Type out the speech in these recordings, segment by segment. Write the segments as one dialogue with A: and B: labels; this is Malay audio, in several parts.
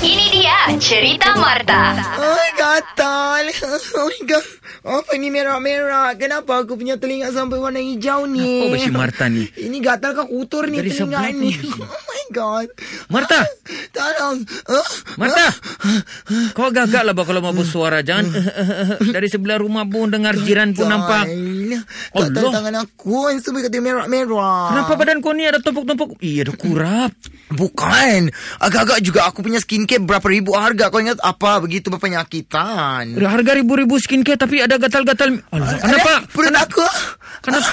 A: Ini dia cerita Marta.
B: Ay, gatal. Oh my God. Apa ni merah-merah? Kenapa aku punya telinga sampai warna hijau ni?
C: Apa besi Marta ni?
B: Ini gatal kan kotor ni
C: Dari
B: telinga ni. Oh my God.
C: Marta!
B: Tolong. Ah,
C: Marta! Kau agak-agak lah kalau mau bersuara. Jangan dari sebelah rumah pun dengar jiran pun nampak.
B: Gatal
C: Allah.
B: tangan aku. Yang semua kata merah-merah.
C: Kenapa badan kau ni ada tumpuk-tumpuk? Iya, ada kurap.
B: Bukan. Agak-agak juga aku punya skincare berapa ribu harga. Kau ingat apa? Begitu penyakitan.
C: Harga ribu-ribu skincare tapi ada gatal-gatal. Alah, kenapa?
B: Perut aku.
C: Kenapa?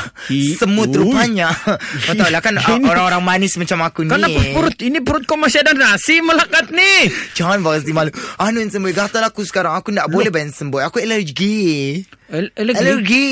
B: Semut
C: Ui.
B: rupanya. Kau tahu lah kan orang-orang manis macam aku ni.
C: Kenapa perut? Ini perut kau masih ada nasi melekat ni.
B: Jangan bawa si malu. Anu yang semboy. Gatal aku sekarang. Aku tak boleh bayar semboy. Aku alergi.
C: Alergi?
B: Alergi.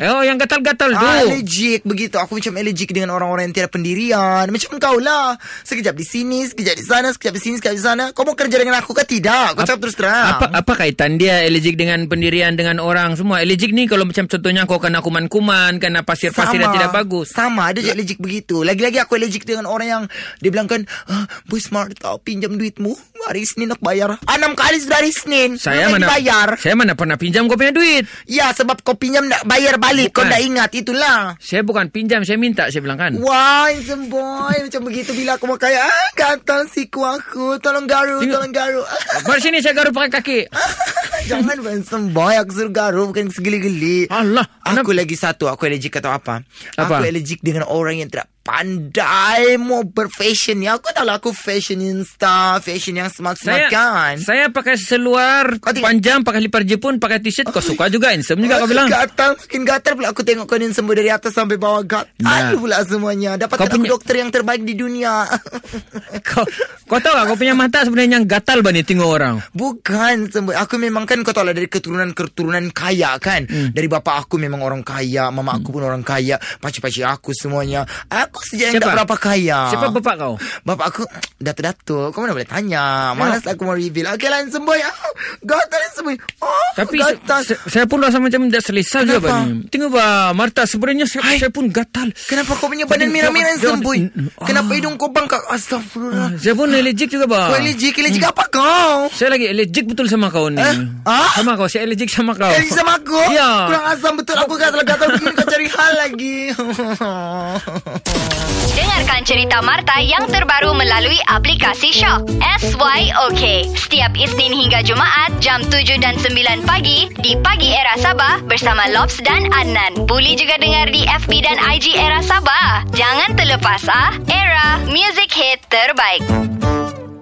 C: Oh, yang gatal-gatal tu.
B: Ah, alergik begitu. Aku macam alergik dengan orang-orang yang tiada pendirian. Macam kau lah. Sekejap di sini, sekejap di sana, sekejap di sini, sekejap di sana. Kau mau kerja dengan aku ke tidak? Kau cakap terus terang.
C: Apa apa kaitan dia alergik dengan pendirian dengan orang semua? Alergik ni kalau macam contohnya kau kena kuman-kuman, kena pasir-pasir yang tidak bagus.
B: Sama, ada je alergik begitu. Lagi-lagi aku alergik dengan orang yang dia bilang kan, ah, Boy Smart tau, pinjam duitmu. Hari Senin nak bayar. Enam kali sudah hari Senin.
C: Saya mana
B: bayar.
C: Saya mana pernah pinjam kau punya duit.
B: Ya, sebab kau pinjam nak bayar balik. Kau
C: Bukan.
B: tak ingat, itulah.
C: Saya bukan pinjam, saya minta saya bilang kan.
B: Wah, handsome boy. Macam begitu bila aku mau kaya. Ah, gatal siku aku. Tolong garu,
C: Tengok.
B: tolong garu.
C: Mari sini saya garuk pakai kaki.
B: Jangan handsome boy. Aku suruh garu, bukan segeli-geli.
C: Allah,
B: Aku lagi satu, aku alergik atau apa?
C: Apa?
B: Aku alergik dengan orang yang tidak pandai mau berfashion ni. Aku tahu lah aku fashionista, fashion yang
C: Saya
B: smart-smart kan.
C: saya pakai seluar
B: Kau tengok-
C: panjang, pakai lipar jepun, pakai t-shirt. Kau suka juga handsome juga kau bilang.
B: Gatal, makin gatal pula aku tengok kau semua dari atas sampai bawah gatal
C: Nah.
B: pula semuanya.
C: Kau
B: aku
C: punya-
B: dokter yang terbaik di dunia.
C: Kau kau tahu tak kau punya mata sebenarnya gatal bani tengok orang.
B: Bukan semua. Aku memang kan kau tahu lah dari keturunan-keturunan kaya kan.
C: Hmm.
B: Dari bapa aku memang orang kaya, mama aku pun orang kaya, pakcik-pakcik aku semuanya. Aku saja yang tak berapa kaya.
C: Siapa bapak kau?
B: Bapak aku datuk-datuk. Kau mana boleh tanya. Malas lah aku mau reveal. Okey lah semboy. Ah, gatal lah semboy. Oh,
C: Tapi
B: gatal.
C: saya pun rasa macam tidak selesa juga
B: Kenapa?
C: bani. Tengok bah, Marta sebenarnya saya,
B: Hai.
C: saya pun gatal.
B: Kenapa kau punya badan merah-merah
C: jangan-
B: semboy?
C: jangan-
B: Kenapa
C: Ah.
B: hidung kau bangkak? Astagfirullah.
C: Saya pun alergik juga bah.
B: Kau alergik. Alergik apa kau?
C: Saya lagi alergik betul sama kau ni.
B: Eh? Ah?
C: Sama kau, saya alergik sama kau.
B: Alergik sama aku?
C: Ya.
B: Kurang asam betul. Aku gatal-gatal begini lagi.
A: Dengarkan cerita Marta yang terbaru melalui aplikasi Shock. SYOK. Setiap Isnin hingga Jumaat, jam 7 dan 9 pagi, di Pagi Era Sabah bersama Lobs dan Adnan. Boleh juga dengar di FB dan IG Era Sabah. Jangan terlepas ah. Era, music hit terbaik.